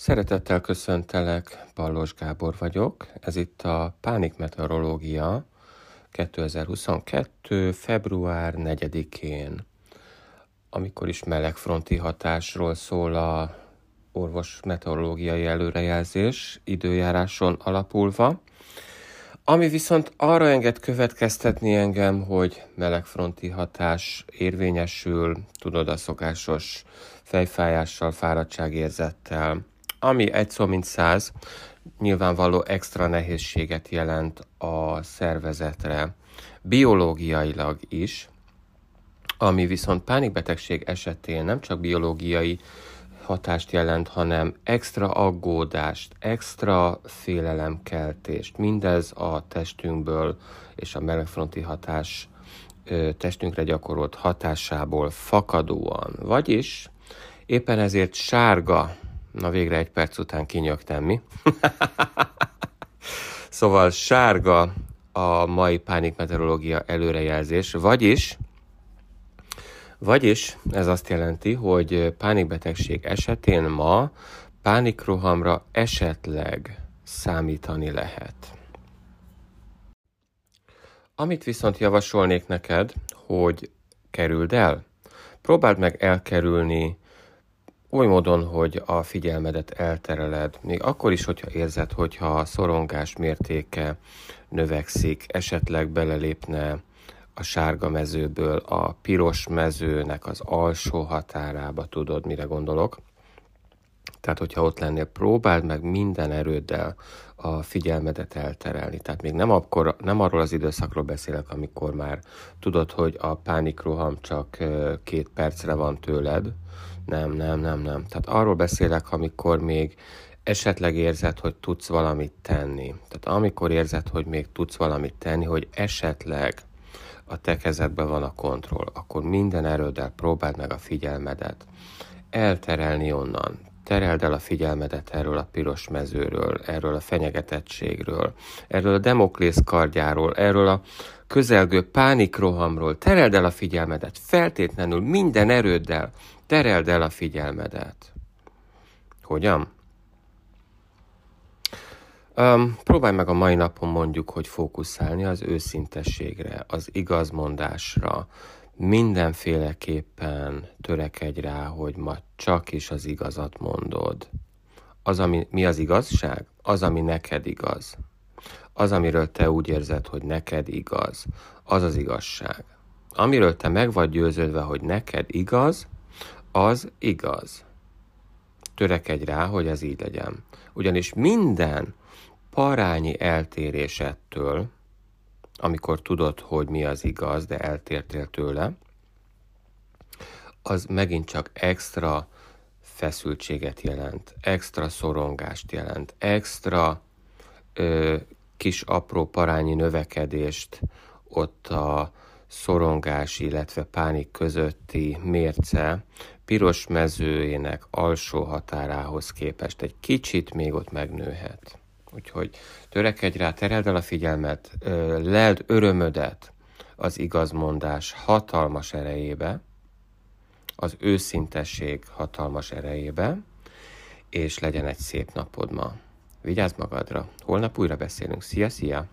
Szeretettel köszöntelek, Ballos Gábor vagyok. Ez itt a Pánik Meteorológia 2022. február 4-én, amikor is melegfronti hatásról szól a orvos meteorológiai előrejelzés időjáráson alapulva, ami viszont arra enged következtetni engem, hogy melegfronti hatás érvényesül, tudod, a szokásos fejfájással, fáradtságérzettel, ami egy szó mint száz, nyilvánvaló extra nehézséget jelent a szervezetre, biológiailag is, ami viszont pánikbetegség esetén nem csak biológiai hatást jelent, hanem extra aggódást, extra félelemkeltést. Mindez a testünkből és a melegfronti hatás testünkre gyakorolt hatásából fakadóan. Vagyis éppen ezért sárga Na végre egy perc után kinyögtem, mi? szóval sárga a mai pánikmeteorológia előrejelzés, vagyis vagyis ez azt jelenti, hogy pánikbetegség esetén ma pánikrohamra esetleg számítani lehet. Amit viszont javasolnék neked, hogy kerüld el. Próbáld meg elkerülni oly módon, hogy a figyelmedet eltereled, még akkor is, hogyha érzed, hogyha a szorongás mértéke növekszik, esetleg belelépne a sárga mezőből a piros mezőnek az alsó határába, tudod, mire gondolok. Tehát, hogyha ott lennél, próbáld meg minden erőddel a figyelmedet elterelni. Tehát még nem, akkor, nem arról az időszakról beszélek, amikor már tudod, hogy a pánikroham csak két percre van tőled, nem, nem, nem, nem. Tehát arról beszélek, amikor még esetleg érzed, hogy tudsz valamit tenni. Tehát amikor érzed, hogy még tudsz valamit tenni, hogy esetleg a te kezedben van a kontroll, akkor minden erőddel próbáld meg a figyelmedet elterelni onnan. Tereld el a figyelmedet erről a piros mezőről, erről a fenyegetettségről, erről a demoklész kardjáról, erről a közelgő pánikrohamról. Tereld el a figyelmedet feltétlenül minden erőddel, Tereld el a figyelmedet. Hogyan? Um, próbálj meg a mai napon mondjuk, hogy fókuszálni az őszintességre, az igazmondásra. Mindenféleképpen törekedj rá, hogy ma csak is az igazat mondod. Az, ami, mi az igazság? Az, ami neked igaz. Az, amiről te úgy érzed, hogy neked igaz, az az igazság. Amiről te meg vagy győződve, hogy neked igaz, az igaz. Törekedj rá, hogy ez így legyen. Ugyanis minden parányi eltérés ettől, amikor tudod, hogy mi az igaz, de eltértél tőle, az megint csak extra feszültséget jelent, extra szorongást jelent, extra ö, kis apró parányi növekedést ott a szorongás, illetve pánik közötti mérce piros mezőjének alsó határához képest egy kicsit még ott megnőhet. Úgyhogy törekedj rá, tereld el a figyelmet, leld örömödet az igazmondás hatalmas erejébe, az őszintesség hatalmas erejébe, és legyen egy szép napod ma. Vigyázz magadra, holnap újra beszélünk. Szia, szia!